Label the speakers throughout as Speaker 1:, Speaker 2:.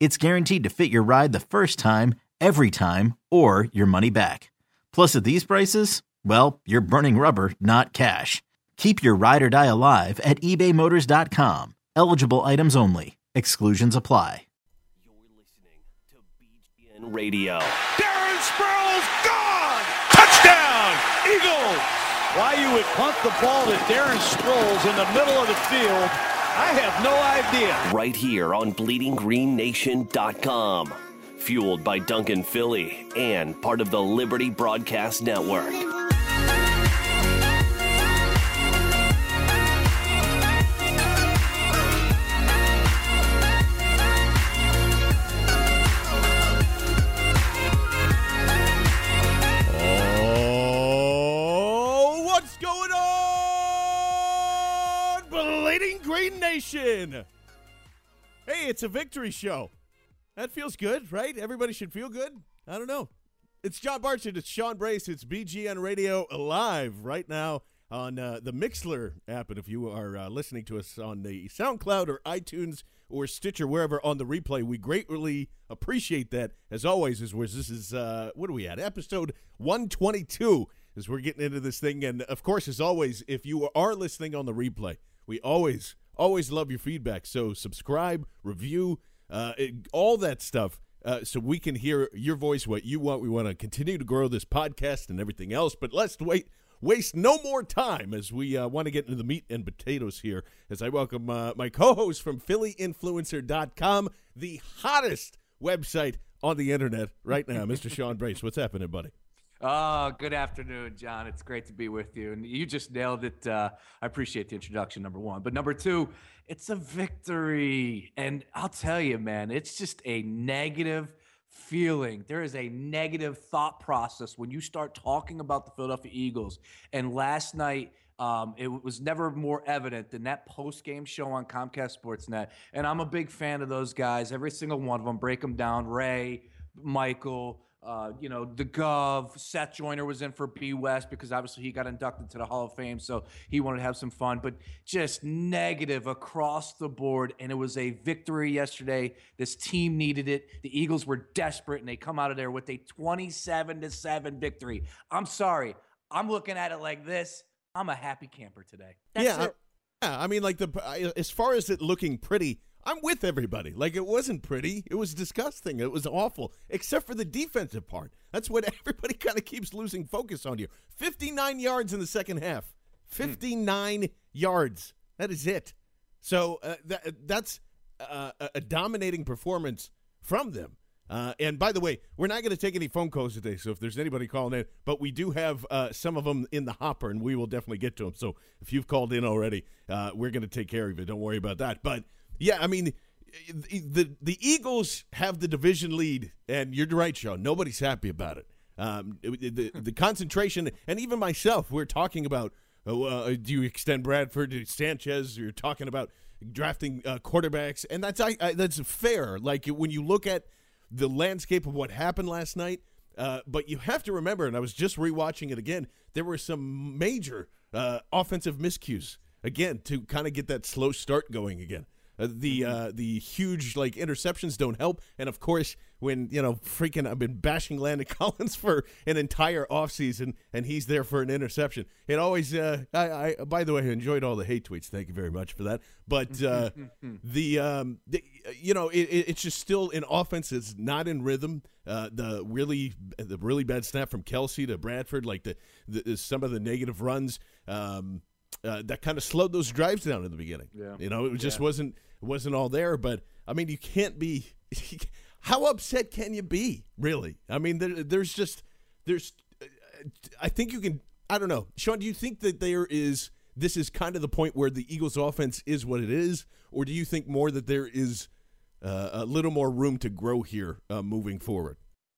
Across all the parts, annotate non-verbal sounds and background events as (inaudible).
Speaker 1: it's guaranteed to fit your ride the first time, every time, or your money back. Plus, at these prices, well, you're burning rubber, not cash. Keep your ride or die alive at ebaymotors.com. Eligible items only. Exclusions apply.
Speaker 2: You're listening to BGN Radio.
Speaker 3: Darren Sproles gone! Touchdown! Eagles! Why you would punt the ball to Darren Sproles in the middle of the field, I have no idea.
Speaker 2: Right here on BleedingGreenNation.com. Fueled by Duncan Philly and part of the Liberty Broadcast Network.
Speaker 4: Green Nation? Hey, it's a victory show. That feels good, right? Everybody should feel good. I don't know. It's John Barchard. It's Sean Brace. It's BGN Radio live right now on uh, the Mixlr app. And if you are uh, listening to us on the SoundCloud or iTunes or Stitcher, wherever on the replay, we greatly appreciate that. As always, as this is uh, what are we at? Episode 122 as we're getting into this thing. And of course, as always, if you are listening on the replay, we always, always love your feedback. So subscribe, review, uh, it, all that stuff. Uh, so we can hear your voice, what you want. We want to continue to grow this podcast and everything else. But let's wait, waste no more time as we uh, want to get into the meat and potatoes here. As I welcome uh, my co-host from PhillyInfluencer.com, the hottest website on the internet right now, Mr. Sean Brace. What's happening, buddy?
Speaker 5: Oh, good afternoon, John. It's great to be with you. And you just nailed it. Uh, I appreciate the introduction, number one. But number two, it's a victory. And I'll tell you, man, it's just a negative feeling. There is a negative thought process when you start talking about the Philadelphia Eagles. And last night, um, it was never more evident than that post game show on Comcast Sportsnet. And I'm a big fan of those guys, every single one of them. Break them down. Ray, Michael, uh, you know, the Gov, Seth Joyner was in for B West because obviously he got inducted to the Hall of Fame, so he wanted to have some fun. But just negative across the board, and it was a victory yesterday. This team needed it. The Eagles were desperate, and they come out of there with a 27 to seven victory. I'm sorry, I'm looking at it like this. I'm a happy camper today. That's
Speaker 4: yeah,
Speaker 5: it.
Speaker 4: I, yeah. I mean, like the as far as it looking pretty, I'm with everybody. Like it wasn't pretty. It was disgusting. It was awful, except for the defensive part. That's what (laughs) everybody kind of keeps losing focus on here. 59 yards in the second half. 59 yards. That is it. So uh, that that's uh, a- a dominating performance from them. Uh, and by the way, we're not going to take any phone calls today. So if there's anybody calling in, but we do have uh, some of them in the hopper, and we will definitely get to them. So if you've called in already, uh, we're going to take care of it. Don't worry about that. But yeah, I mean, the the Eagles have the division lead, and you're right, Sean. Nobody's happy about it. Um, the the concentration, and even myself, we're talking about. Uh, uh, do you extend Bradford to Sanchez? You're talking about drafting uh, quarterbacks, and that's I, I, that's fair. Like when you look at the landscape of what happened last night. Uh, but you have to remember, and I was just rewatching it again. There were some major uh, offensive miscues again to kind of get that slow start going again. Uh, the
Speaker 5: Mm-hmm.
Speaker 4: uh, the huge like interceptions don't help, and of course when you know freaking I've been bashing Landon (laughs) Collins for an entire offseason, and he's there for an interception. It always uh, I, I by the way I enjoyed all the hate tweets. Thank you very much for that. But uh, (laughs) the um the, you know it, it, it's just still in offense. It's not in rhythm. Uh, the really the really bad snap from Kelce to Bradford, like the, the some of the negative runs. Um, uh, that kind of slowed those drives down in the beginning.
Speaker 5: Yeah.
Speaker 4: You know, it just wasn't it wasn't all there. But I mean, you can't be. (laughs) how upset can you be? Really? I mean, there, there's just there's. I think you can. I don't know, Sean. Do you think that there is this is kind of the point where the Eagles' offense is what it is, or do you think more that there is uh, a little more room to grow here uh, moving forward?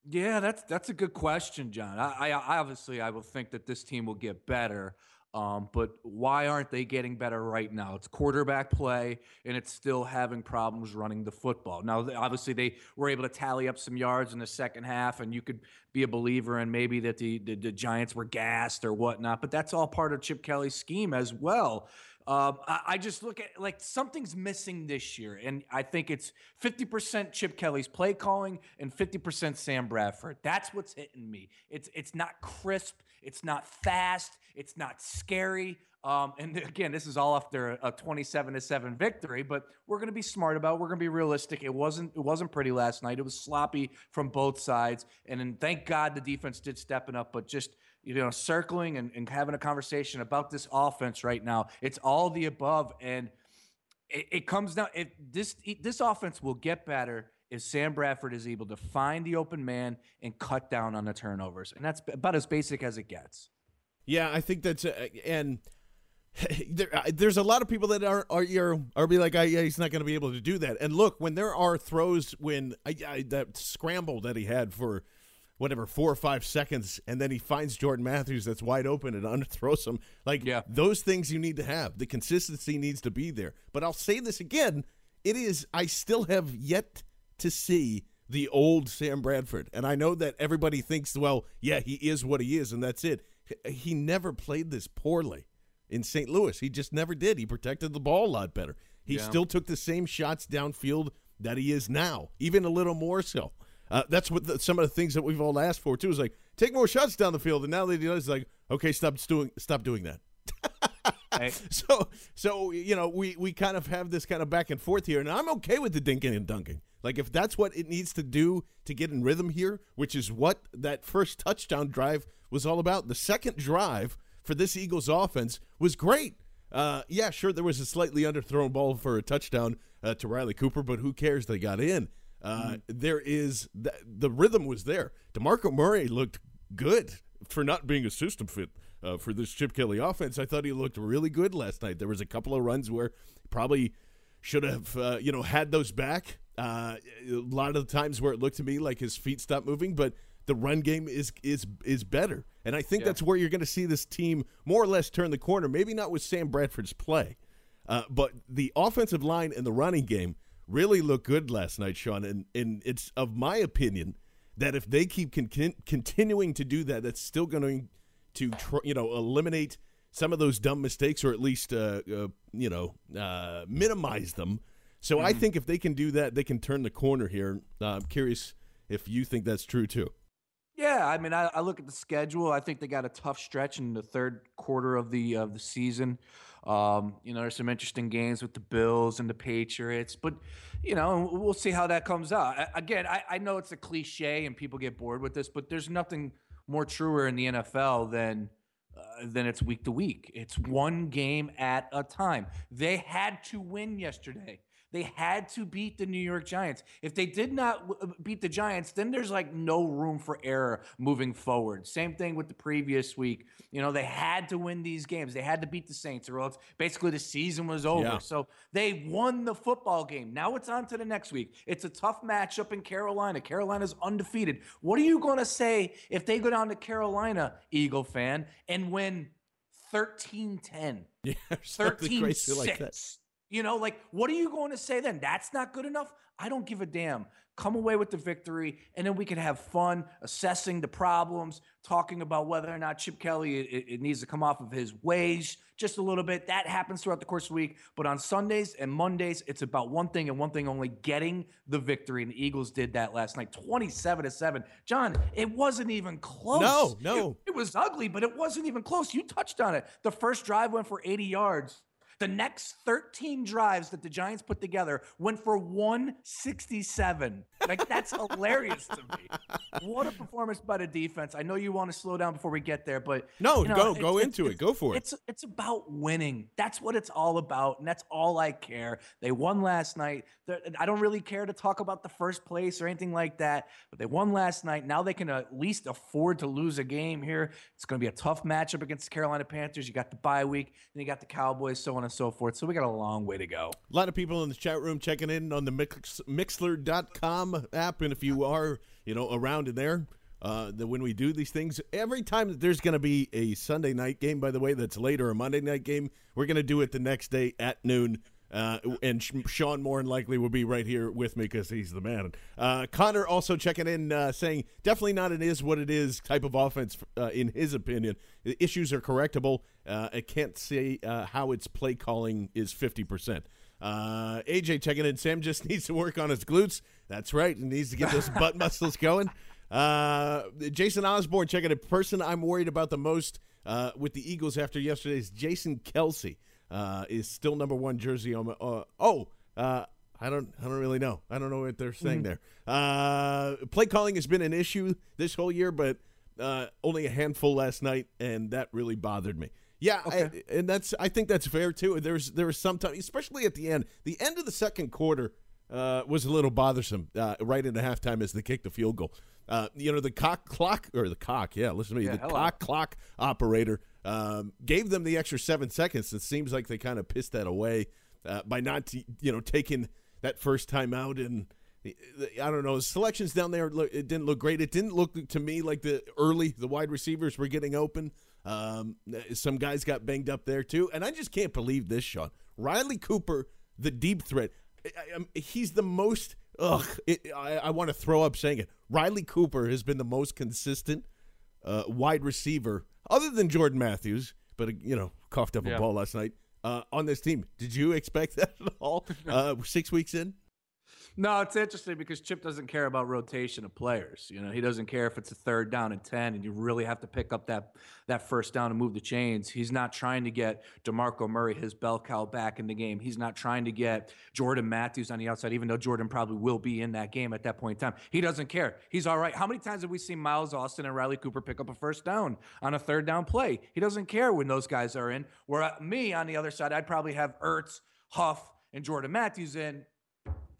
Speaker 5: Yeah, that's that's a good question, John. I, I obviously I will think that this team will get better. Um, but why aren't they getting better right now? It's quarterback play, and it's still having problems running the football. Now, obviously, they were able to tally up some yards in the second half, and you could be a believer in maybe that the, the, the Giants were gassed or whatnot. But that's all part of Chip Kelly's scheme as well. Um, I, I just look at like something's missing this year, and I think it's 50% Chip Kelly's play calling and 50% Sam Bradford. That's what's hitting me. It's it's not crisp, it's not fast, it's not scary. Um, and (laughs) again, this is all after a 27 to seven victory, but we're going to be smart about. It. We're going to be realistic. It wasn't it wasn't pretty last night. It was sloppy from both sides, and thank God the defense did stepping up. But just you know, circling and, and having a conversation about this offense right now, it's all the above, and it, it comes down. If this this offense will get better if Sam Bradford is able to find the open man and cut down on the turnovers, and that's about as basic as it gets.
Speaker 4: Yeah, I think that's uh, and (laughs) there, there's a lot of people that are are are, are be like, "Ah, yeah, he's not going to be able to do that. And look, when there are throws, when I, I, that scramble that he had for whatever four or five seconds, and then he finds Jordan Matthews that's wide open and underthrows him, like
Speaker 5: Yeah.
Speaker 4: those things you need to have. The consistency needs to be there. But I'll say this again: it is. I still have yet to see the old Sam Bradford, and I know that everybody thinks, well, yeah, he is what he is, and that's it. He never played this poorly in St. Louis. He just never did. He protected the ball a lot better. He
Speaker 5: Yeah.
Speaker 4: still took the same shots downfield that he is now, even a little more so. Uh, that's what the, some of the things that we've all asked for too. Is like take more shots down the field, and now they do is like, okay, stop doing stop doing that.
Speaker 5: Hey. (laughs)
Speaker 4: So so you know we we kind of have this kind of back and forth here, and I'm okay with the dinking and dunking. Like if that's what it needs to do to get in rhythm here, which is what that first touchdown drive was all about. The second drive for this Eagles offense was great. Uh, yeah, sure, there was a slightly underthrown ball for a touchdown uh, to Riley Cooper, but who cares? They got in. Uh, There is the, the rhythm was there. Demarco Murray looked good for not being a system fit uh, for this Chip Kelly offense. I thought he looked really good last night. There was a couple of runs where probably should have uh, you know had those back. Uh, a lot of the times where it looked to me like his feet stopped moving, but the run game is is is better, and I think
Speaker 5: Yeah.
Speaker 4: that's where you're going to see this team more or less turn the corner. Maybe not with Sam Bradford's play, uh, but the offensive line and the running game really looked good last night, Sean. And and it's of my opinion that if they keep con- continuing to do that, that's still going to tr- you know eliminate some of those dumb mistakes, or at least uh, uh, you know uh, minimize them. So I think if they can do that, they can turn the corner here. Uh, I'm curious if you think that's true too.
Speaker 5: Yeah, I mean, I, I look at the schedule. I think they got a tough stretch in the third quarter of the of the season. Um, you know, there's some interesting games with the Bills and the Patriots, but you know, we'll see how that comes out. Again, I, I know it's a cliche and people get bored with this, but there's nothing more truer in the NFL than uh, than it's week to week. It's one game at a time. They had to win yesterday. They had to beat the New York Giants. If they did not w- uh, beat the Giants, then there's like no room for error moving forward. Same thing with the previous week. You know, they had to win these games. They had to beat the Saints, or else basically the season was over.
Speaker 4: Yeah.
Speaker 5: So they won the football game. Now it's on to the next week. It's a tough matchup in Carolina. Carolina's undefeated. What are you going to say if they go down to Carolina, Eagle fan, and win 13 10? (laughs)
Speaker 4: Yeah, or
Speaker 5: 13
Speaker 4: crazy like
Speaker 5: 6. You know, like, what are you going to say then? That's not good enough? I don't give a damn. Come away with the victory, and then we can have fun assessing the problems, talking about whether or not Chip Kelly it, it needs to come off of his ways just a little bit. That happens throughout the course of the week. But on Sundays and Mondays, it's about one thing and one thing only getting the victory. And the Eagles did that last night 27 to 7. John, it wasn't even close.
Speaker 4: No, no.
Speaker 5: It, it was ugly, but it wasn't even close. You touched on it. The first drive went for 80 yards. The next 13 drives that the Giants put together went for 167. Like that's hilarious to me. What a performance by the defense. I know you want to slow down before we get there, but
Speaker 4: no,
Speaker 5: you know,
Speaker 4: go go into it. Go for it.
Speaker 5: It's it's about winning. That's what it's all about, and that's all I care. They won last night. They're, I don't really care to talk about the first place or anything like that, but they won last night. Now they can at least afford to lose a game here. It's going to be a tough matchup against the Carolina Panthers. You got the bye week, then you got the Cowboys, so on and so forth. So we got a long way to go.
Speaker 4: A lot of people in the chat room checking in on the Mix, Mixlr.com app, and if you are, you know, around in there, uh, that when we do these things, every time that there's going to be a Sunday night game, by the way, that's later a Monday night game, we're going to do it the next day at noon. Uh, and Sean more than likely will be right here with me because he's the man. Uh, Connor also checking in, uh, saying definitely not an is what it is type of offense uh, in his opinion. The issues are correctable. Uh, I can't say uh, how its play calling is fifty percent. AJ checking in. Sam just (laughs) needs to work on his glutes. That's right. He needs to get those butt (laughs) muscles going. Jason Osborne checking in. Person I'm worried about the most with the Eagles after yesterday's Jason Kelce uh, is still number one jersey on. Uh, oh, uh, I don't. I don't really know. I don't know what they're saying mm-hmm. there. Uh, play calling has been an issue this whole year, but uh, only a handful last night, and that really bothered me. Yeah, okay. I, and that's. I think that's fair too. There's there was some time, especially at the end. The end of the second quarter uh, was a little bothersome. Uh, right into halftime as they kicked the field goal. Uh, you know the cock clock or the cock. Yeah, listen to me. Yeah, the hello. cock clock operator um, gave them the extra seven seconds. It seems like they kind of pissed that away uh, by not, you know, taking that first time out. And I don't know, selections down there, it didn't look great. It didn't look to me like the early, the wide receivers were getting open. Um, some guys got banged up there too. And I just can't believe this, Sean. Riley Cooper, the deep threat, I, I, he's the most. Ugh, it, I, I want to throw up saying it. Riley Cooper has been the most consistent uh, wide receiver other than Jordan Matthews, but you know, coughed up a ball last night uh, on this team. Did you expect that at all? (laughs) Uh, six weeks in.
Speaker 5: No, it's interesting because Chip doesn't care about rotation of players. You know, he doesn't care if it's a third down and ten, and you really have to pick up that that first down and move the chains. He's not trying to get Demarco Murray, his bell cow, back in the game. He's not trying to get Jordan Matthews on the outside, even though Jordan probably will be in that game at that point in time. He doesn't care. He's all right. How many times have we seen Miles Austin and Riley Cooper pick up a first down on a third down play? He doesn't care when those guys are in. Where uh, me on the other side, I'd probably have Ertz, Huff, and Jordan Matthews in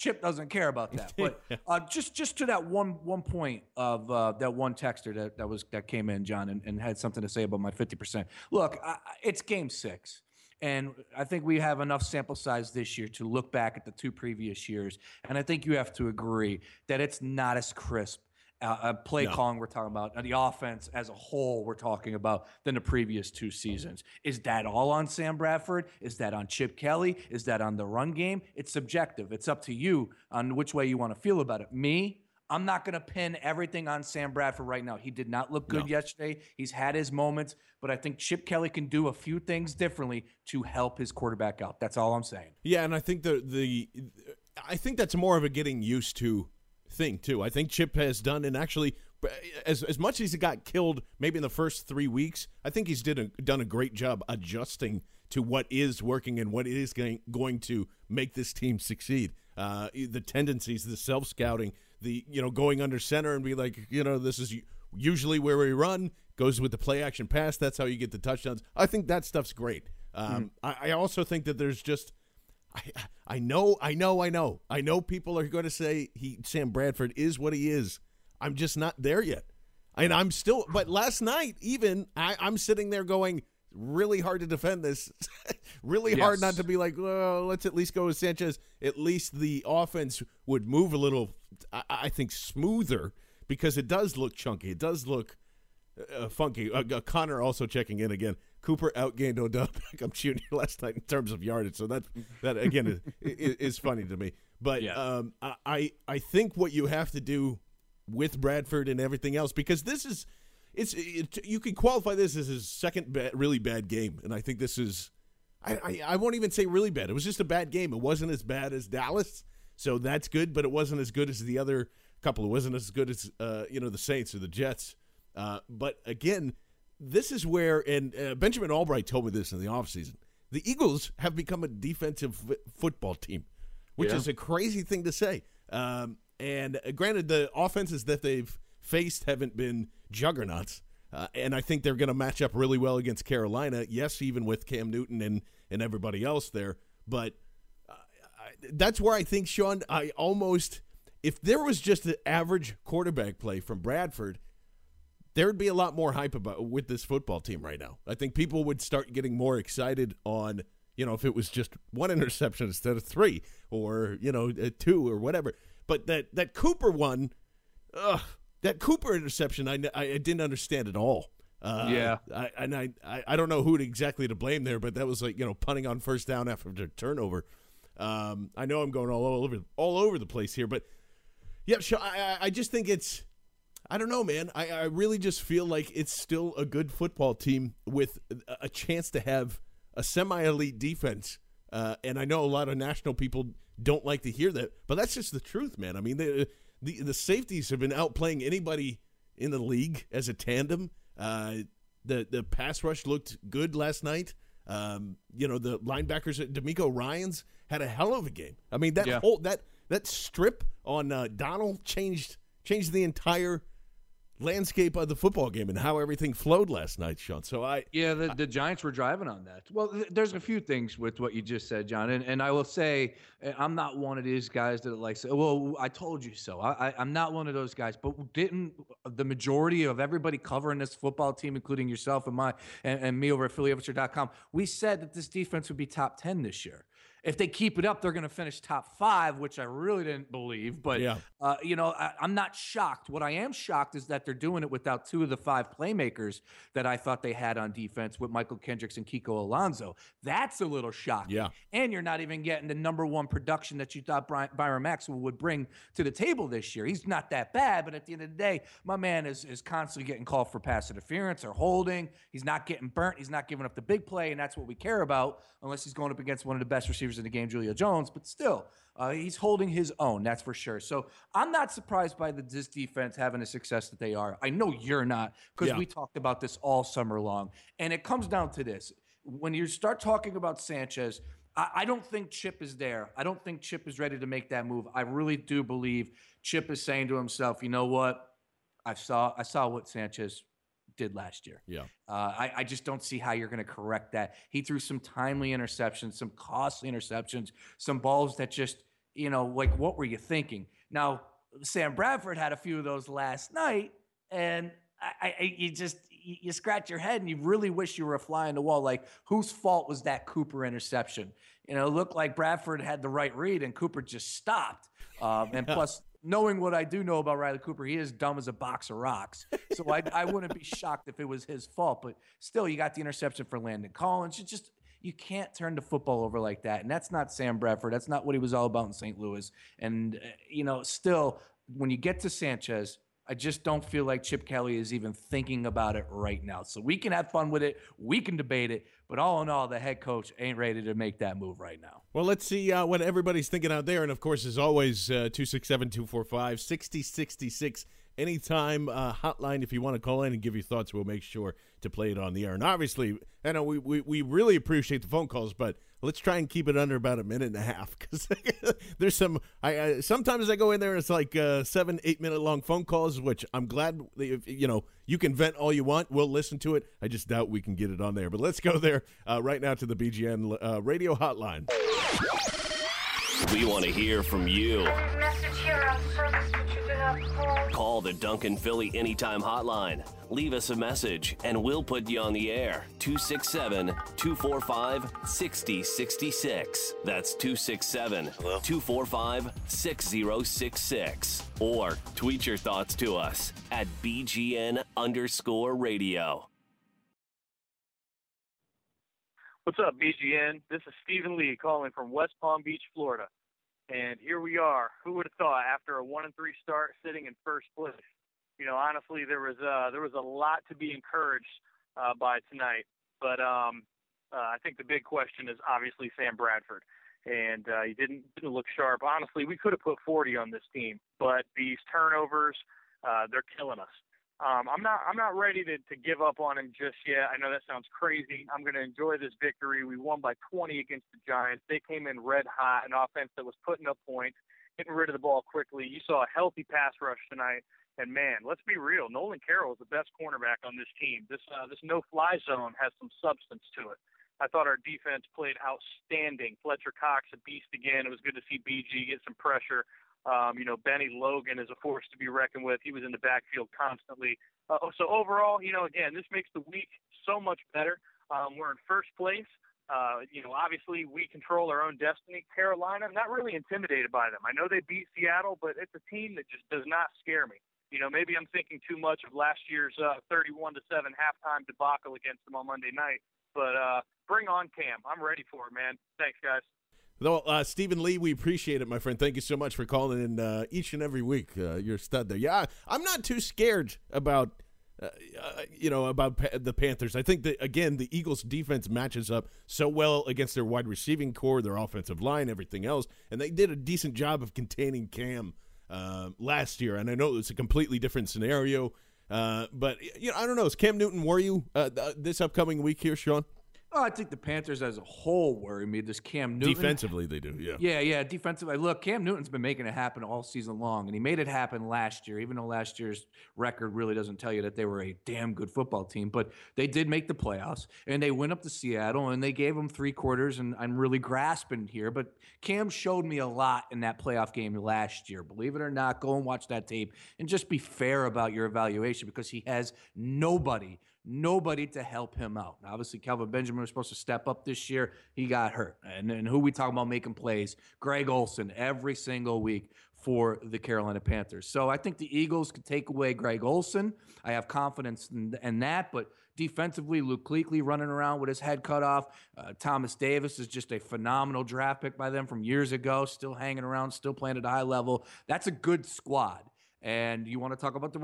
Speaker 5: Chip doesn't care about that. (laughs) But uh, just just to that one one point of uh, that one texter that, that was that came in, John, and, and had something to say about my fifty percent. Look, I, it's Game Six. And I think we have enough sample size this year to look back at the two previous years. And I think you have to agree that it's not as crisp uh, uh, play no. calling we're talking about, the offense as a whole we're talking about than the previous two seasons. Is that all on Sam Bradford? Is that on Chip Kelly? Is that on the run game? It's subjective. It's up to you on which way you want to feel about it. Me, I'm not going to pin everything on Sam Bradford right now. He did not look good no. yesterday. He's had his moments, but I think Chip Kelly can do a few things differently to help his quarterback out. That's all I'm saying.
Speaker 4: Yeah, and I think the the I think that's more of a getting used to thing too. I think Chip has done, and actually, as as much as he got killed, maybe in the first three weeks, I think he's did a, done a great job adjusting to what is working and what is going going to make this team succeed. Uh, the tendencies, the self scouting, the you know going under center and be like, you know, this is usually where we run. Goes with the play action pass. That's how you get the touchdowns. I think that stuff's great. Um, mm-hmm. I, I also think that there's just I, I know, I know, I know. I know people are going to say he Sam Bradford is what he is. I'm just not there yet. And I'm still but last night even I, I'm sitting there going, really hard to defend this. (laughs) really yes. hard not to be like, well, let's at least go with Sanchez. At least the offense would move a little, I, I think, smoother because it does look chunky. It does look uh, funky. Uh, uh, Connor also checking in again. Cooper outgained Odell (laughs) Beckham Jr. last night in terms of yardage. So that that again is, is funny to me. But
Speaker 5: Yeah.
Speaker 4: um, I I think what you have to do with Bradford and everything else because this is it's it, you can qualify this as his second ba- really bad game, and I think this is I, I I won't even say really bad. It was just a bad game. It wasn't as bad as Dallas, so that's good, but it wasn't as good as the other couple. It wasn't as good as uh, you know the Saints or the Jets. Uh, but again, this is where and uh, Benjamin Allbright told me this in the offseason. The Eagles have become a defensive f- football team, which
Speaker 5: Yeah.
Speaker 4: is a crazy thing to say. Um, and uh, granted, the offenses that they've faced haven't been juggernauts. Uh, and I think they're going to match up really well against Carolina. Yes, even with Cam Newton and, and everybody else there. But uh, I, that's where I think, Sean, I almost, if there was just an average quarterback play from Bradford, there would be a lot more hype about with this football team right now. I think people would start getting more excited on, you know, if it was just one (laughs) interception instead of three, or you know, uh, two or whatever. But that that Cooper one, ugh, that Cooper interception, I, I, didn't understand at all. Uh,
Speaker 5: Yeah.
Speaker 4: I, and I, I don't know who exactly to blame there, but that was like you know punting on first down after a turnover. Um, I know I'm going all over all over the place here, but yeah, I- I just think it's. I don't know, man. I, I really just feel like it's still a good football team with a- chance to have a semi elite defense. Uh, and I know a lot of national people don't like to hear that, but that's just the truth, man. I mean, the the, the safeties have been outplaying anybody in the league as a tandem. Uh, the the pass rush looked good last night. Um, you know, the linebackers, DeMeco Ryans had a hell of a game. I mean, that
Speaker 5: Yeah.
Speaker 4: whole that that strip on uh, Donald changed changed the entire landscape of the football game and how everything flowed last night, Sean. So I
Speaker 5: Yeah, the, the Giants were driving on that. Well, th- there's a few things with what you just said, John, and, and I will say uh, I'm not one of these guys that likes. Well, I told you so. I, I, I'm not one of those guys. But didn't the majority of everybody covering this football team, including yourself and my and, and me over at PhillyInfluencer.com, we said that this defense would be top ten this year. If they keep it up, they're going to finish top five, which I really didn't believe. But
Speaker 4: Yeah.
Speaker 5: uh, you know, I, I'm not shocked. What I am shocked is that they're doing it without two of the five playmakers that I thought they had on defense with Mychal Kendricks and Kiko Alonso. That's a little shocking.
Speaker 4: Yeah.
Speaker 5: And you're not even getting the number one production that you thought Brian, Byron Maxwell would bring to the table this year. He's not that bad, but at the end of the day, my man is, is constantly getting called for pass interference or holding. He's not getting burnt. He's not giving up the big play, and that's what we care about, unless he's going up against one of the best receivers in the game, Julio Jones. But still, uh, he's holding his own, that's for sure. So I'm not surprised by the, this defense having the success that they are. I know you're not, because
Speaker 4: Yeah.
Speaker 5: we talked about this all summer long. And it comes down to this. When you start talking about Sanchez, I, I don't think Chip is there. I don't think Chip is ready to make that move. I really do believe Chip is saying to himself, you know what? I saw I saw what Sanchez did last year.
Speaker 4: yeah.
Speaker 5: Uh, I, I just don't see how you're going to correct that. He threw some timely interceptions, some costly interceptions, some balls that just, you know, like what were you thinking? Now, Sam Bradford had a few of those last night, and I, I you just you you scratch your head and you really wish you were a fly on the wall. Like, whose fault was that Cooper interception? You know, it looked like Bradford had the right read, and Cooper just stopped. Um, and plus, knowing what I do know about Riley Cooper, he is dumb as a box of rocks. So I, I wouldn't be shocked if it was his fault. But still, you got the interception for Landon Collins. You just you can't turn the football over like that, and that's not Sam Bradford. That's not what he was all about in St. Louis. And uh, you know, still, when you get to Sanchez. I just don't feel like Chip Kelly is even thinking about it right now. So we can have fun with it. We can debate it. But all in all, the head coach ain't ready to make that move right now.
Speaker 4: Well, let's see uh, what everybody's thinking out there. And of course, as always, uh, 267 245 6066. Anytime uh, hotline if you want to call in and give your thoughts, we'll make sure to play it on the air. And obviously, I know we, we, we really appreciate the phone calls, but let's try and keep it under about a minute and a half because (laughs) there's some. I, I sometimes I go in there and it's like uh, seven, eight minute long phone calls, which I'm glad if, you know you can vent all you want. We'll listen to it. I just doubt we can get it on there. But let's go there uh, right now to the BGN uh, radio hotline.
Speaker 2: We want to hear from you.
Speaker 6: Message here on service
Speaker 2: Call the Duncan Philly Anytime Hotline. Leave us a message and we'll put you on the air. 267 245 6066. That's 267 245 6066. Or tweet your thoughts to us at BGN underscore radio.
Speaker 7: What's up, BGN? This is Stephen Lee calling from West Palm Beach, Florida. And here we are. Who would have thought after a one and three start sitting in first place? You know, honestly there was uh there was a lot to be encouraged uh by tonight. But um uh, I think the big question is obviously Sam Bradford. And uh, he didn't didn't look sharp. Honestly, we could have put 40 on this team, but these turnovers, uh, they're killing us. Um, I'm not I'm not ready to, to give up on him just yet. I know that sounds crazy. I'm going to enjoy this victory. We won by 20 against the Giants. They came in red hot, an offense that was putting up points, getting rid of the ball quickly. You saw a healthy pass rush tonight. And man, let's be real. Nolan Carroll is the best cornerback on this team. This uh, this no fly zone has some substance to it. I thought our defense played outstanding. Fletcher Cox a beast again. It was good to see BG get some pressure. Um, you know, Bennie Logan is a force to be reckoned with. He was in the backfield constantly. Uh, so overall, you know, again, this makes the week so much better. Um, we're in first place. Uh, you know, obviously we control our own destiny. Carolina, I'm not really intimidated by them. I know they beat Seattle, but it's a team that just does not scare me. You know, maybe I'm thinking too much of last year's uh, 31 to 7 halftime debacle against them on Monday night. But uh, bring on Cam. I'm ready for it, man. Thanks, guys.
Speaker 4: Well, uh, Stephen Lee, we appreciate it, my friend. Thank you so much for calling in uh, each and every week. Uh, you're a stud there. Yeah, I'm not too scared about, uh, uh, you know, about pa- the Panthers. I think that again, the Eagles' defense matches up so well against their wide receiving core, their offensive line, everything else, and they did a decent job of containing Cam uh, last year. And I know it's a completely different scenario, but you know, I don't know. Is Cam Newton worry you this upcoming week here, Sean?
Speaker 5: Oh, I think the Panthers as a whole worry me. This Cam Newton
Speaker 4: defensively, they do. Yeah,
Speaker 5: yeah, yeah. Defensively, look, Cam Newton's been making it happen all season long, and he made it happen last year. Even though last year's record really doesn't tell you that they were a damn good football team, but they did make the playoffs, and they went up to Seattle, and they gave them three quarters. And I'm really grasping here, but Cam showed me a lot in that playoff game last year. Believe it or not, go and watch that tape, and just be fair about your evaluation because he has nobody nobody to help him out. Now, obviously, Kelvin Benjamin was supposed to step up this year. He got hurt. And, and who we talking about making plays? Greg Olsen every single week for the Carolina Panthers. So I think the Eagles could take away Greg Olsen. I have confidence in, in that, but defensively, Luke Kuechly running around with his head cut off. Uh, Thomas Davis is just a phenomenal draft pick by them from years ago, still hanging around, still playing at a high level. That's a good squad and you want to talk about the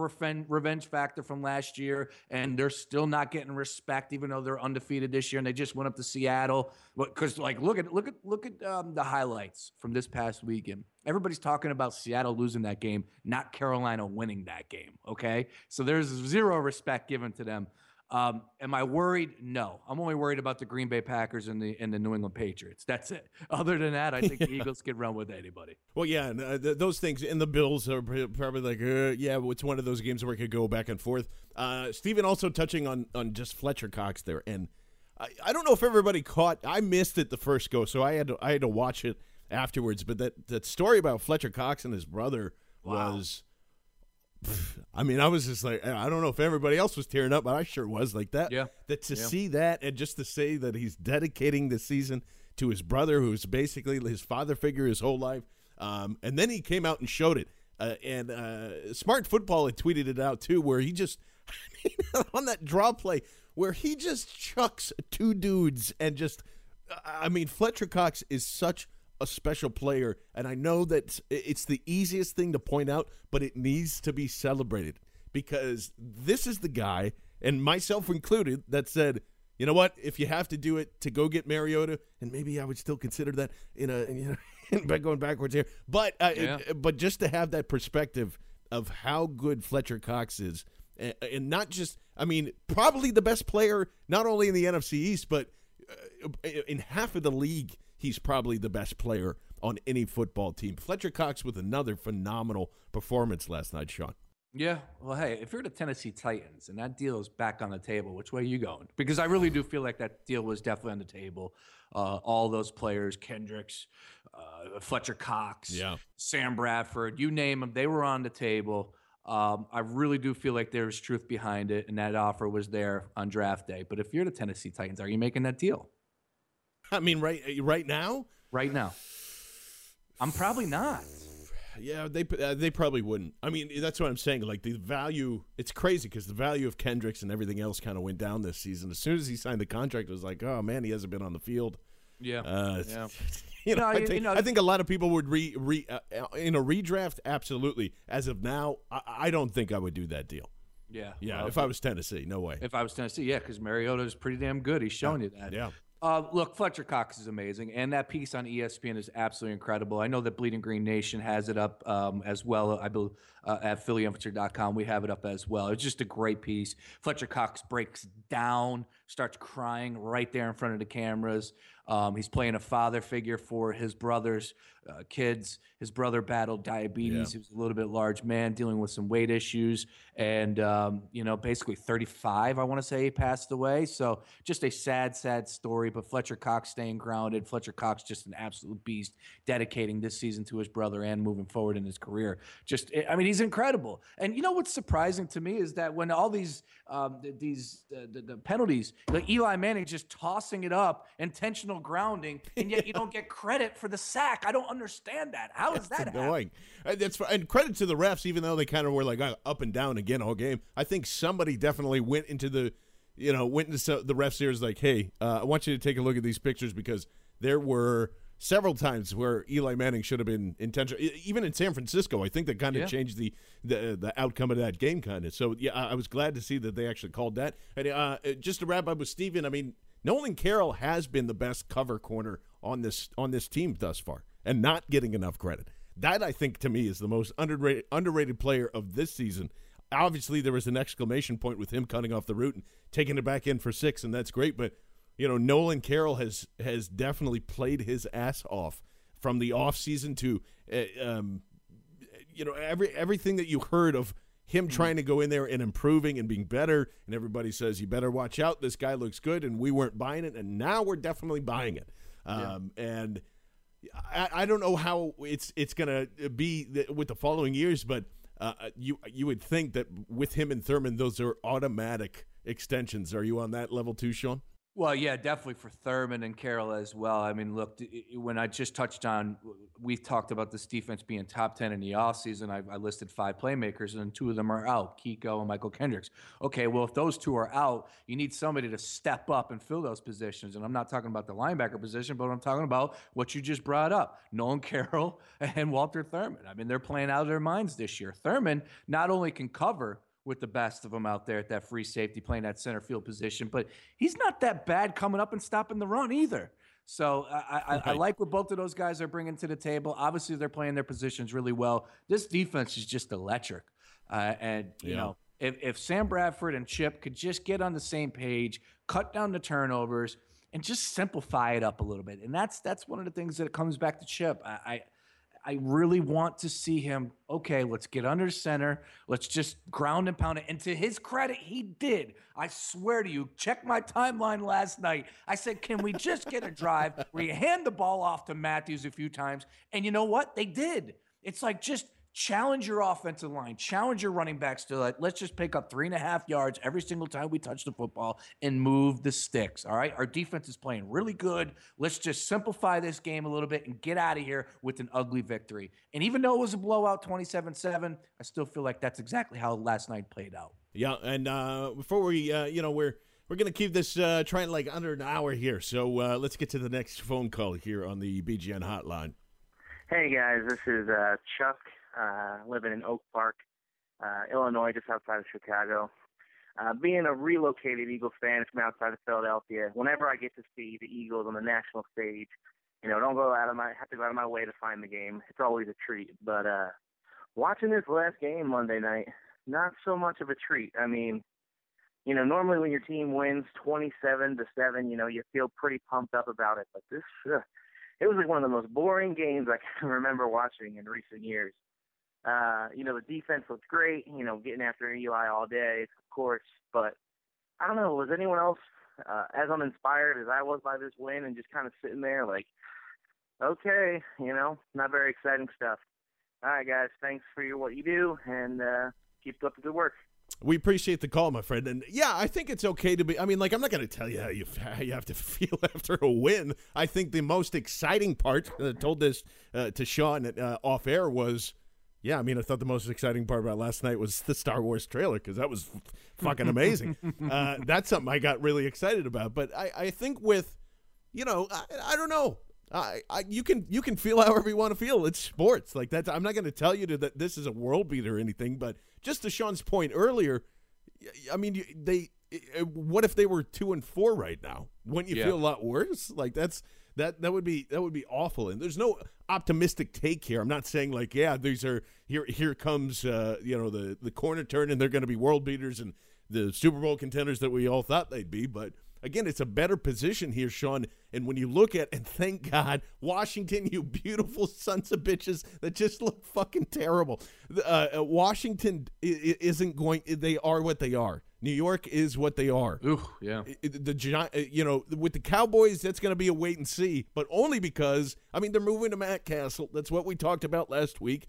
Speaker 5: revenge factor from last year, and they're still not getting respect, even though they're undefeated this year, and they just went up to Seattle. Because like, look at look at look at um, the highlights from this past weekend. Everybody's talking about Seattle losing that game, not Carolina winning that game. Okay, so there's zero respect given to them. Um, am I worried? No. I'm only worried about the Green Bay Packers and the and the New England Patriots. That's it. (laughs) Other than that, I think the (laughs) Eagles can run with anybody.
Speaker 4: Well, yeah, and, uh, th- those things and the Bills are probably like, uh, yeah, it's one of those games where it could go back and forth. Uh, Stephen also touching on on just Fletcher Cox there, and I, I don't know if everybody caught. I missed it the first go, so I had to I had to watch it afterwards. But that that story about Fletcher Cox and his brother wow. was I mean, I was just like, I don't know if everybody else was tearing up, but I sure was like that.
Speaker 5: Yeah.
Speaker 4: That to
Speaker 5: yeah.
Speaker 4: see that and just to say that he's dedicating the season to his brother, who's basically his father figure his whole life. Um, and then he came out and showed it. Uh, and uh, Smart Football had tweeted it out too, where he just (laughs) (laughs) on that draw play where he just chucks two dudes and just, I mean, Fletcher Cox is such a special player, and I know that it's the easiest thing to point out, but it needs to be celebrated because this is the guy, and myself included, that said, you know what? If you have to do it to go get Mariota, and maybe I would still consider that in a you know (laughs) going backwards here, but uh, yeah. it, but just to have that perspective of how good Fletcher Cox is, and, and, not just I mean probably the best player not only in the NFC East but uh, in half of the league he's probably the best player on any football team. Fletcher Cox with another phenomenal performance last night, Sean.
Speaker 5: Yeah. Well, hey, if you're the Tennessee Titans and that deal is back on the table, which way are you going? Because I really do feel like that deal was definitely on the table. Uh, all those players, Kendricks, uh, Fletcher Cox,
Speaker 4: yeah.
Speaker 5: Sam Bradford, you name them, they were on the table. Um, I really do feel like there's truth behind it, and that offer was there on draft day. But if you're the Tennessee Titans, are you making that deal? (laughs)
Speaker 4: I mean, right right now?
Speaker 5: Right now. I'm probably not.
Speaker 4: Yeah, they uh, they probably wouldn't. I mean, that's what I'm saying. Like the value, it's crazy because the value of Kendricks and everything else kind of went down this season. As soon as he signed the contract, it was like, oh man, he hasn't been on the field.
Speaker 5: Yeah,
Speaker 4: Uh,
Speaker 5: yeah. (laughs)
Speaker 4: You know,
Speaker 5: No,
Speaker 4: I
Speaker 5: you-
Speaker 4: think
Speaker 5: you know-
Speaker 4: I think a lot of people would re, re uh, uh, in a redraft. Absolutely. As of now, I, I don't think I would do that deal.
Speaker 5: Yeah,
Speaker 4: Yeah,
Speaker 5: well,
Speaker 4: if I was Tennessee, no way.
Speaker 5: if I was Tennessee, yeah, because Mariota is pretty damn good. He's shown you that.
Speaker 4: Yeah.
Speaker 5: Uh, look, Fletcher Cox is amazing, and that piece on ESPN is absolutely incredible. I know that Bleeding Green Nation has it up um, as well. I believe uh, at PhillyInfluencer.com we have it up as well. It's just a great piece. Fletcher Cox breaks down, starts crying right there in front of the cameras. Um, he's playing a father figure for his brother's uh, kids. His brother battled diabetes. He was a little bit large man dealing with some weight issues, and um, you know, basically 35. I want to say he passed away. So just a sad, sad story. But Fletcher Cox staying grounded. Fletcher Cox just an absolute beast, dedicating this season to his brother and moving forward in his career. Just, I mean, he's incredible. And you know what's surprising to me is that when all these um, these uh, the, the penalties, like Eli Manning just tossing it up, intentional grounding, and yet you don't get credit for the sack. I don't understand that. How is that happening?
Speaker 4: annoying. And that's and credit to the refs, even though they kind of were like uh, up and down again all game. I think somebody definitely went into the, you know, went into the refs' ears like, "Hey, uh, I want you to take a look at these pictures because there were several times where Eli Manning should have been intentional. Even in San Francisco, I think that kind of
Speaker 5: Yeah.
Speaker 4: changed the, the the outcome of that game, kind of. So yeah, I, I was glad to see that they actually called that. And uh, just to wrap up with Steven, I mean, Nolan Carroll has been the best cover corner on this on this team thus far, and not getting enough credit. That I think to me is the most underrated underrated player of this season. Obviously, there was an exclamation point with him cutting off the route and taking it back in for six, and that's great. But you know, Nolan Carroll has has definitely played his ass off from the off season to uh, um, you know every everything that you heard of him trying to go in there and improving and being better and everybody says you better watch out this guy looks good and we weren't buying it and now we're definitely buying it um, and I, I don't know how it's it's gonna be th- with the following years but uh, you you would think that with him and Thurmond those are automatic extensions. Are you on that level too Sean
Speaker 5: Well, yeah, definitely for Thurmond and Carroll as well. I mean, look, when I just touched on, we talked about this defense being top 10 in the offseason. I, I listed five playmakers, and two of them are out Kiko and Mychal Kendricks. Okay, well, if those two are out, you need somebody to step up and fill those positions. And I'm not talking about the linebacker position, but I'm talking about what you just brought up Nolan Carroll (laughs) and Walter Thurmond. I mean, they're playing out of their minds this year. Thurmond not only can cover, with the best of them out there at that free safety playing that center field position. But he's not that bad coming up and stopping the run either. So I, I, I like what both of those guys are bringing to the table. Obviously, they're playing their positions really well. This defense is just electric. Uh, and, you
Speaker 4: Yeah.
Speaker 5: know, if, if Sam Bradford and Chip could just get on the same page, cut down the turnovers, and just simplify it up a little bit. And that's that's one of the things that comes back to Chip. I, I I really want to see him. Okay, let's get under center. Let's just ground and pound it. And to his credit, he did. I swear to you, check my timeline last night. I said, can we just get a drive where you hand the ball off to Mathews a few times? And you know what? They did. It's like just challenge your offensive line, challenge your running backs to like, let's just pick up three and a half yards every single time we touch the football and move the sticks. All right. Our defense is playing really good. Let's just simplify this game a little bit and get out of here with an ugly victory. And even though it was a blowout 27 7, I still feel like that's exactly how last night played out.
Speaker 4: Yeah, and uh, before we, uh, you know, we're we're gonna keep this uh, trying like under an hour here. So uh, let's get to the next phone call here on the BGN hotline.
Speaker 8: Hey guys, this is uh, Chuck, uh, living in Oak Park, uh, Illinois, just outside of Chicago. Uh, being a relocated Eagles fan from outside of Philadelphia, whenever I get to see the Eagles on the national stage, you know, don't go out of my have to go out of my way to find the game. It's always a treat. But uh, watching this last game Monday night, not so much of a treat. I mean, you know, normally when your team wins 27 to seven, you know, you feel pretty pumped up about it. But this, uh, it was like one of the most boring games I (laughs) can remember watching in recent years. Uh, you know, the defense looked great, you know, getting after Eli all day, of course, but I don't know, was anyone else uh, as uninspired as I was by this win and just kind of sitting there like, okay, you know, not very exciting stuff. All right, guys, thanks for your, what you do and uh, keep up the good work.
Speaker 4: We appreciate the call, my friend, and yeah, I think it's okay to be. I mean, like, I'm not going to tell you how you (laughs) how you have to feel (laughs) after a win. I think the most exciting part, uh, told this uh, to Sean uh, off air, was Yeah, I mean, I thought the most exciting part about last night was the Star Wars trailer because that was f- fucking amazing. (laughs) uh, that's something I got really excited about. But I, I think with, you know, I, I don't know. I, I, you can you can feel however you want to feel. It's sports like that. I'm not going to tell you to, that this is a world beater or anything, but just to Sean's point earlier, I mean, they. What if they were two and four right now? Wouldn't you
Speaker 5: Yeah.
Speaker 4: feel a lot worse? Like that's that that would be that would be awful. And there's no optimistic take here. I'm not saying like, yeah, these are here. Here comes uh, you know the the corner turn, and they're going to be world beaters and the Super Bowl contenders that we all thought they'd be. But again, it's a better position here, Sean. And when you look at and thank God, Washington, you beautiful sons of bitches that just look fucking terrible. Uh, uh, Washington isn't going. They are what they are. New York is what they are.
Speaker 5: Ooh, yeah.
Speaker 4: The uh, you know, with the Cowboys, that's going to be a wait and see, but only because I mean they're moving to Matt Cassel. That's what we talked about last week.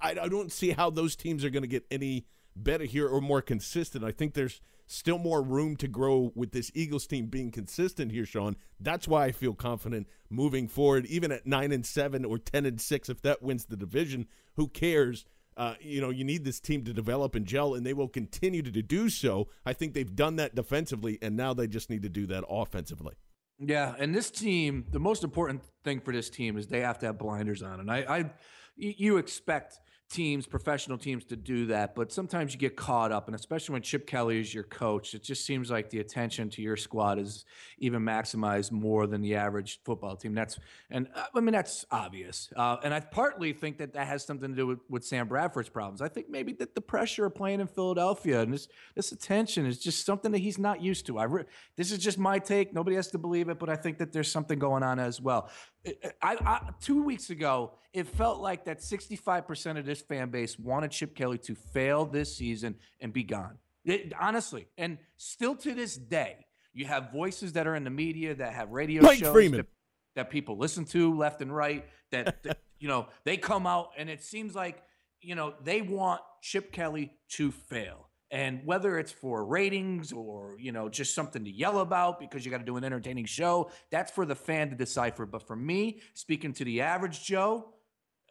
Speaker 4: I, I don't see how those teams are going to get any better here or more consistent. I think there's still more room to grow with this Eagles team being consistent here, Sean. That's why I feel confident moving forward, even at nine and seven or ten and six. If that wins the division, who cares? Uh, you know, you need this team to develop and gel, and they will continue to do so. I think they've done that defensively, and now they just need to do that offensively.
Speaker 5: Yeah, and this team, the most important thing for this team is they have to have blinders on, and I, I you expect teams, professional teams, to do that, but sometimes you get caught up, and especially when Chip Kelly is your coach, it just seems like the attention to your squad is even maximized more than the average football team. That's and uh, I mean that's obvious, uh, and I partly think that that has something to do with, with Sam Bradford's problems. I think maybe that the pressure of playing in Philadelphia and this this attention is just something that he's not used to. I re- this is just my take. Nobody has to believe it, but I think that there's something going on as well. I, I, two weeks ago, it felt like that 65% of this fan base wanted Chip Kelly to fail this season and be gone. It- honestly, and still to this day, you have voices that are in the media that have radio
Speaker 4: Mike
Speaker 5: shows that, that people listen to left and right. That, (laughs) that you know they come out and it seems like you know they want Chip Kelly to fail. And whether it's for ratings or, you know, just something to yell about because you got to do an entertaining show, that's for the fan to decipher. But for me, speaking to the average Joe,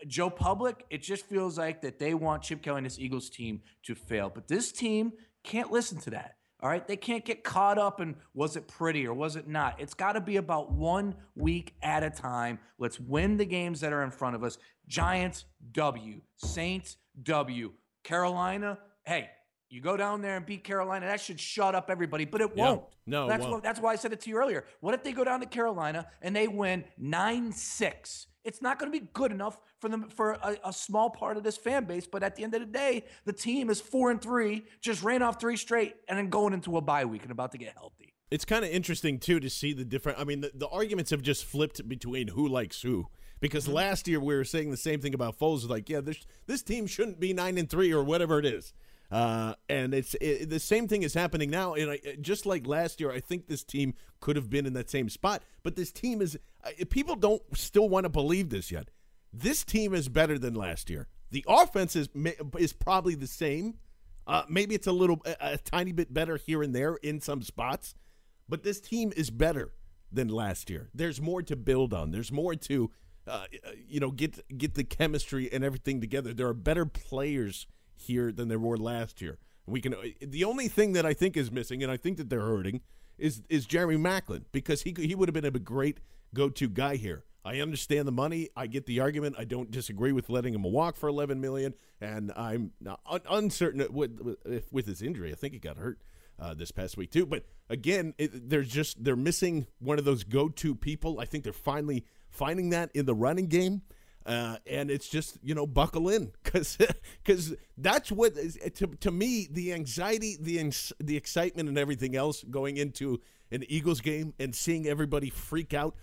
Speaker 5: Joe Public, it just feels like that they want Chip Kelly and this Eagles team to fail. But this team can't listen to that. All right. They can't get caught up in was it pretty or was it not? It's got to be about one week at a time. Let's win the games that are in front of us. Giants, W. Saints, W. Carolina, hey, you go down there and beat Carolina, that should shut up everybody, but it
Speaker 4: Yeah.
Speaker 5: won't.
Speaker 4: No,
Speaker 5: that's
Speaker 4: won't.
Speaker 5: what that's why I said it to you earlier. What if they go down to Carolina and they win 9-6? It's not going to be good enough for them for a, a small part of this fan base, but at the end of the day, the team is 4 and 3, just ran off 3 straight and then going into a bye week and about to get healthy.
Speaker 4: It's kind of interesting too to see the different. I mean, the, the arguments have just flipped between who likes who. Because
Speaker 5: Mm-hmm.
Speaker 4: last year we were saying the same thing about Foles. Like, yeah, this this team shouldn't be nine and three or whatever it is. Uh, and it's it, the same thing is happening now. And I, just like last year, I think this team could have been in that same spot. But this team is uh, people don't still want to believe this yet. This team is better than last year. The offense is is probably the same. Uh, maybe it's a little a, a tiny bit better here and there in some spots, but this team is better than last year. There's more to build on. There's more to uh, you know get get the chemistry and everything together. There are better players here than there were last year. We can. The only thing that I think is missing, and I think that they're hurting, is is Jeremy Maclin because he he would have been a great go to guy here. I understand the money. I get the argument. I don't disagree with letting him walk for 11 million, and I'm un- uncertain with, with with his injury. I think he got hurt uh, this past week too. But again, it, they're just they're missing one of those go to people. I think they're finally finding that in the running game. Uh, and it's just you know buckle in (laughs) because because that's what to, to me the anxiety the the excitement and everything else going into an Eagles game and seeing everybody freak out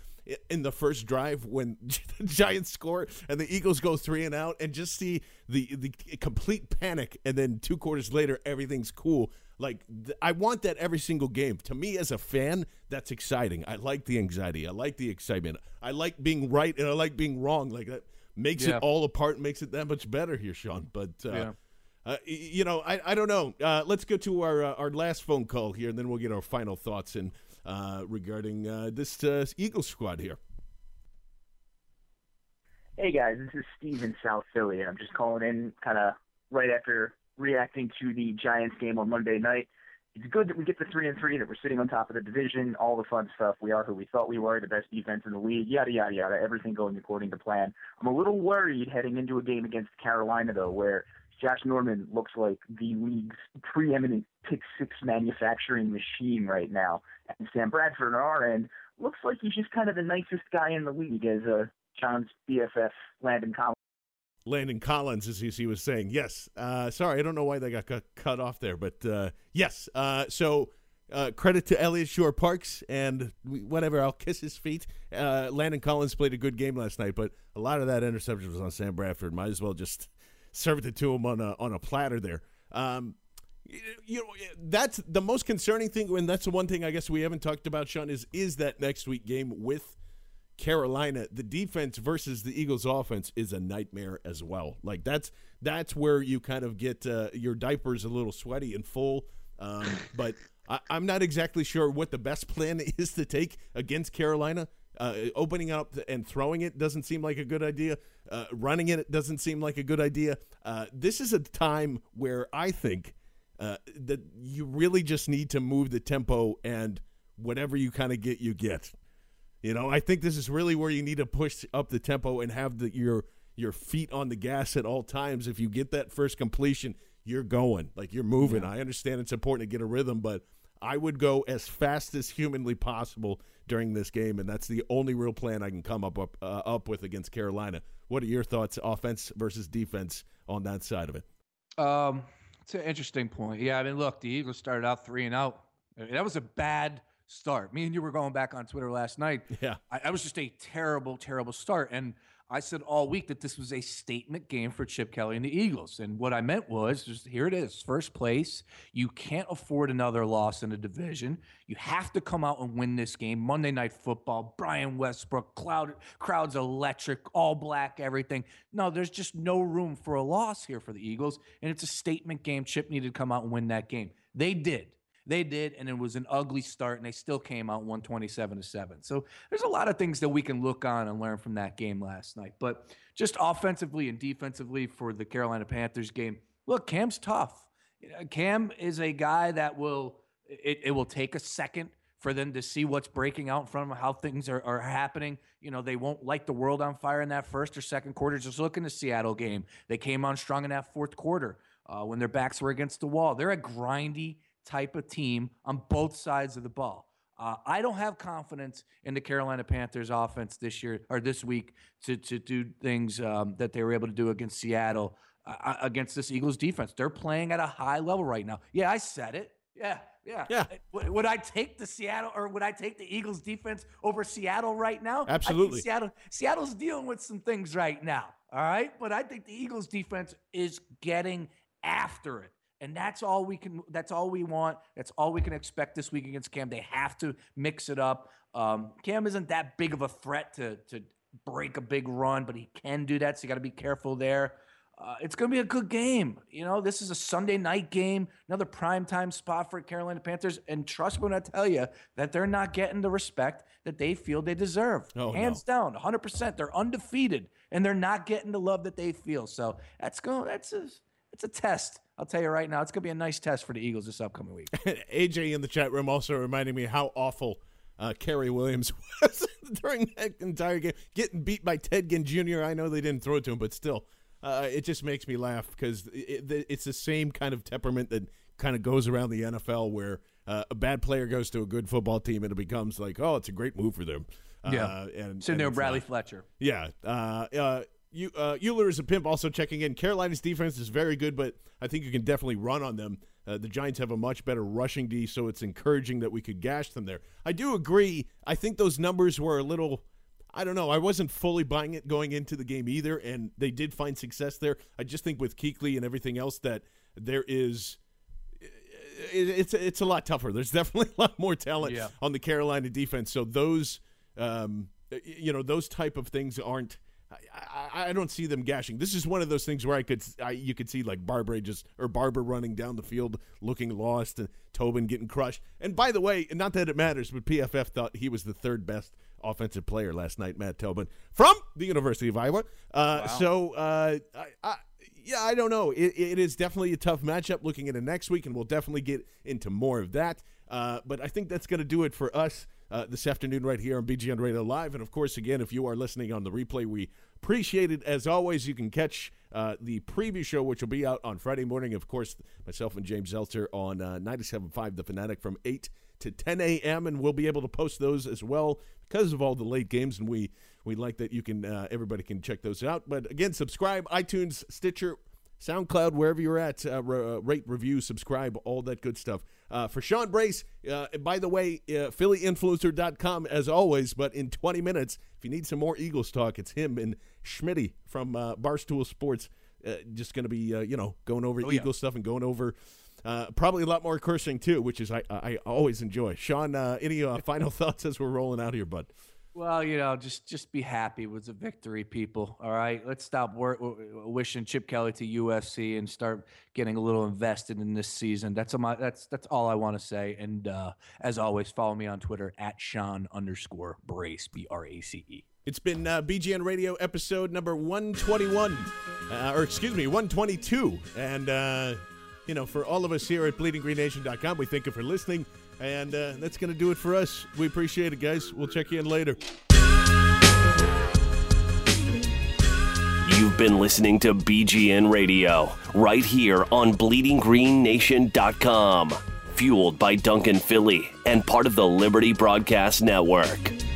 Speaker 4: in the first drive when (laughs) the Giants score and the Eagles go three and out and just see the the complete panic and then two quarters later everything's cool like I want that every single game. To me as a fan, that's exciting. I like the anxiety. I like the excitement. I like being right and I like being wrong. Like that makes
Speaker 5: Yeah.
Speaker 4: it all apart, makes it that much better here, Sean. But uh,
Speaker 5: Yeah.
Speaker 4: uh, you know, I, I don't know. Uh, let's go to our uh, our last phone call here, and then we'll get our final thoughts in uh, regarding uh, this uh, Eagles squad here.
Speaker 9: Hey guys, this is Steve in South Philly, and I'm just calling in kind of right after reacting to the Giants game on Monday night. It's good that we get the three and three, that we're sitting on top of the division, all the fun stuff. We are who we thought we were, the best defense in the league, yada yada yada. Everything going according to plan. I'm a little worried heading into a game against Carolina though, where Josh Norman looks like the league's preeminent pick six manufacturing machine right now, and Sam Bradford on our end looks like he's just kind of the nicest guy in the league, as uh, John's BFF Landon Collins.
Speaker 4: Landon Collins, as he was saying. Yes. Uh, sorry, I don't know why they got cut, cut off there, but uh, yes. Uh, so uh, credit to Eliot Shorr-Parks and whatever. I'll kiss his feet. Uh, Landon Collins played a good game last night, but a lot of that interception was on Sam Bradford. Might as well just (laughs) serve it to him on a on a platter there. Um, you know that's the most concerning thing, and that's the one thing I guess we haven't talked about, Sean. Is is that next week game with Carolina, the defense versus the Eagles' offense is a nightmare as well. Like that's that's where you kind of get uh, your diapers a little sweaty and full. Um, (laughs) but I, am not exactly sure what the best plan (laughs) is to take against Carolina. Uh, opening up and throwing it doesn't seem like a good idea. Uh, running it doesn't seem like a good idea. Uh, this is a time where I think uh, that you really just need to move the tempo and whatever you kind of get, you get. You know, I think this is really where you need to push up the tempo and have the, your your feet on the gas at all times. If you get that first completion, you're going like you're moving. Yeah. I understand it's important to get a rhythm, but I would go as fast as humanly possible during this game, and that's the only real plan I can come up up, uh, up with against Carolina. What are your thoughts, offense versus defense, on that side of it?
Speaker 5: Um, it's an interesting point. Yeah, I mean, look, the Eagles started out three and out. That was a bad start. Me and you were going back on Twitter last night.
Speaker 4: Yeah,
Speaker 5: I, that was just a terrible, terrible start, and I said all week that this was a statement game for Chip Kelly and the Eagles. And what I meant was just here it is, first place. You can't afford another loss in the division. You have to come out and win this game. Monday night football, Brian Westbrook, cloud, crowds electric, all black, everything. No, there's just no room for a loss here for the Eagles. And it's a statement game. Chip needed to come out and win that game. They did. They did, and it was an ugly start, and they still came out 127 to 7. So there's a lot of things that we can look on and learn from that game last night. But just offensively and defensively for the Carolina Panthers game, look, Cam's tough. Cam is a guy that will it, it will take a second for them to see what's breaking out in front of them, how things are, are happening. You know, they won't light the world on fire in that first or second quarter. Just look in the Seattle game. They came on strong in that fourth quarter uh, when their backs were against the wall. They're a grindy, type of team on both sides of the ball. Uh, I don't have confidence in the Carolina Panthers offense this year or this week to, to do things um, that they were able to do against Seattle, uh, uh against this Eagles defense. They're playing at a high level right now. Yeah, I said it. Yeah, yeah.
Speaker 4: Yeah.
Speaker 5: Would, would, I take the Seattle or would I take the Eagles defense over Seattle right now?
Speaker 4: Absolutely.
Speaker 5: Seattle Seattle's dealing with some things right now. All right, but I think the Eagles defense is getting after it. And that's all we can. That's all we want. That's all we can expect this week against Cam. They have to mix it up. Um, Cam isn't that big of a threat to to break a big run, but he can do that. So you got to be careful there. Uh, it's going to be a good game. You know, this is a Sunday night game, another primetime spot for Carolina Panthers. And trust me when I tell you that they're not getting the respect that they feel they deserve.
Speaker 4: Oh,
Speaker 5: Hands
Speaker 4: no.
Speaker 5: down, 100%. They're undefeated, and they're not getting the love that they feel. So that's going. That's a, it's a test I'll tell you right now, it's going to be a nice test for the Eagles this upcoming week. (laughs)
Speaker 4: AJ in the chat room also reminding me how awful uh, Cary Williams (laughs) was during that entire game, getting beat by Ted Ginn Jr. I know they didn't throw it to him, but still, uh, it just makes me laugh because it, it's the same kind of temperament that kind of goes around the NFL where uh, a bad player goes to a good football team and it becomes like, oh, it's a great move for them.
Speaker 5: Yeah, uh, and sitting there, Bradley not. Fletcher.
Speaker 4: Yeah, uh, uh, you, uh, Euler is a pimp also checking in. Carolina's defense is very good, but I think you can definitely run on them. Uh, the Giants have a much better rushing D, so it's encouraging that we could gash them there. I do agree. I think those numbers were a little. I don't know. I wasn't fully buying it going into the game either, and they did find success there. I just think with Kuechly and everything else that there is. It's it's a lot tougher. There's (laughs) definitely a lot more talent
Speaker 5: yeah.
Speaker 4: on the Carolina defense. So those, um, you know, those type of things aren't I, I, don't see them gashing. This is one of those things where I could I, you could see like Barbre just or Barbre running down the field looking lost and Tobin getting crushed. And by the way, not that it matters, but PFF thought he was the third best offensive player last night, Matt Tobin from the University of Iowa. Uh,
Speaker 5: Wow.
Speaker 4: So, uh, I, I, yeah, I don't know. It, it is definitely a tough matchup looking into next week, and we'll definitely get into more of that. Uh, but I think that's going to do it for us uh, this afternoon right here on BGN Radio Live. And of course, again, if you are listening on the replay, we appreciate it. As always, you can catch uh, the preview show, which will be out on Friday morning. Of course, myself and James Zelter on uh, 97.5 The Fanatic from 8 to 10 a.m. And we'll be able to post those as well because of all the late games. And we, we like that you can, uh, everybody can check those out. But again, subscribe, iTunes, Stitcher, SoundCloud, wherever you're at, uh, uh, rate, review, subscribe, all that good stuff. Uh, for Sean Brace, uh, by the way, uh, PhillyInfluencer.com as always, but in 20 minutes, if you need some more Eagles talk, it's him and Schmitty from uh, Barstool Sports. Uh, just going to be, uh, you know, going over
Speaker 5: Oh, yeah.
Speaker 4: Eagles stuff and going over uh, probably a lot more cursing too, which is I, I always enjoy. Sean, uh, any uh, final (laughs) thoughts as we're rolling out here, bud?
Speaker 5: Well, you know, just just be happy with the victory, people. All right, let's stop wor- wishing Chip Kelly to USC and start getting a little invested in this season. That's all my, that's that's all I want to say. And uh, as always, follow me on Twitter at Sean underscore Brace B R A C E.
Speaker 4: It's been uh, BGN Radio episode number 121, uh, or excuse me, 122. And, uh, you know, for all of us here at bleedinggreennation.com, we thank you for listening. And uh, that's going to do it for us. We appreciate it, guys. We'll check you in later.
Speaker 2: You've been listening to BGN Radio right here on BleedingGreenNation.com. Fueled by Duncan Philly and part of the Liberty Broadcast Network.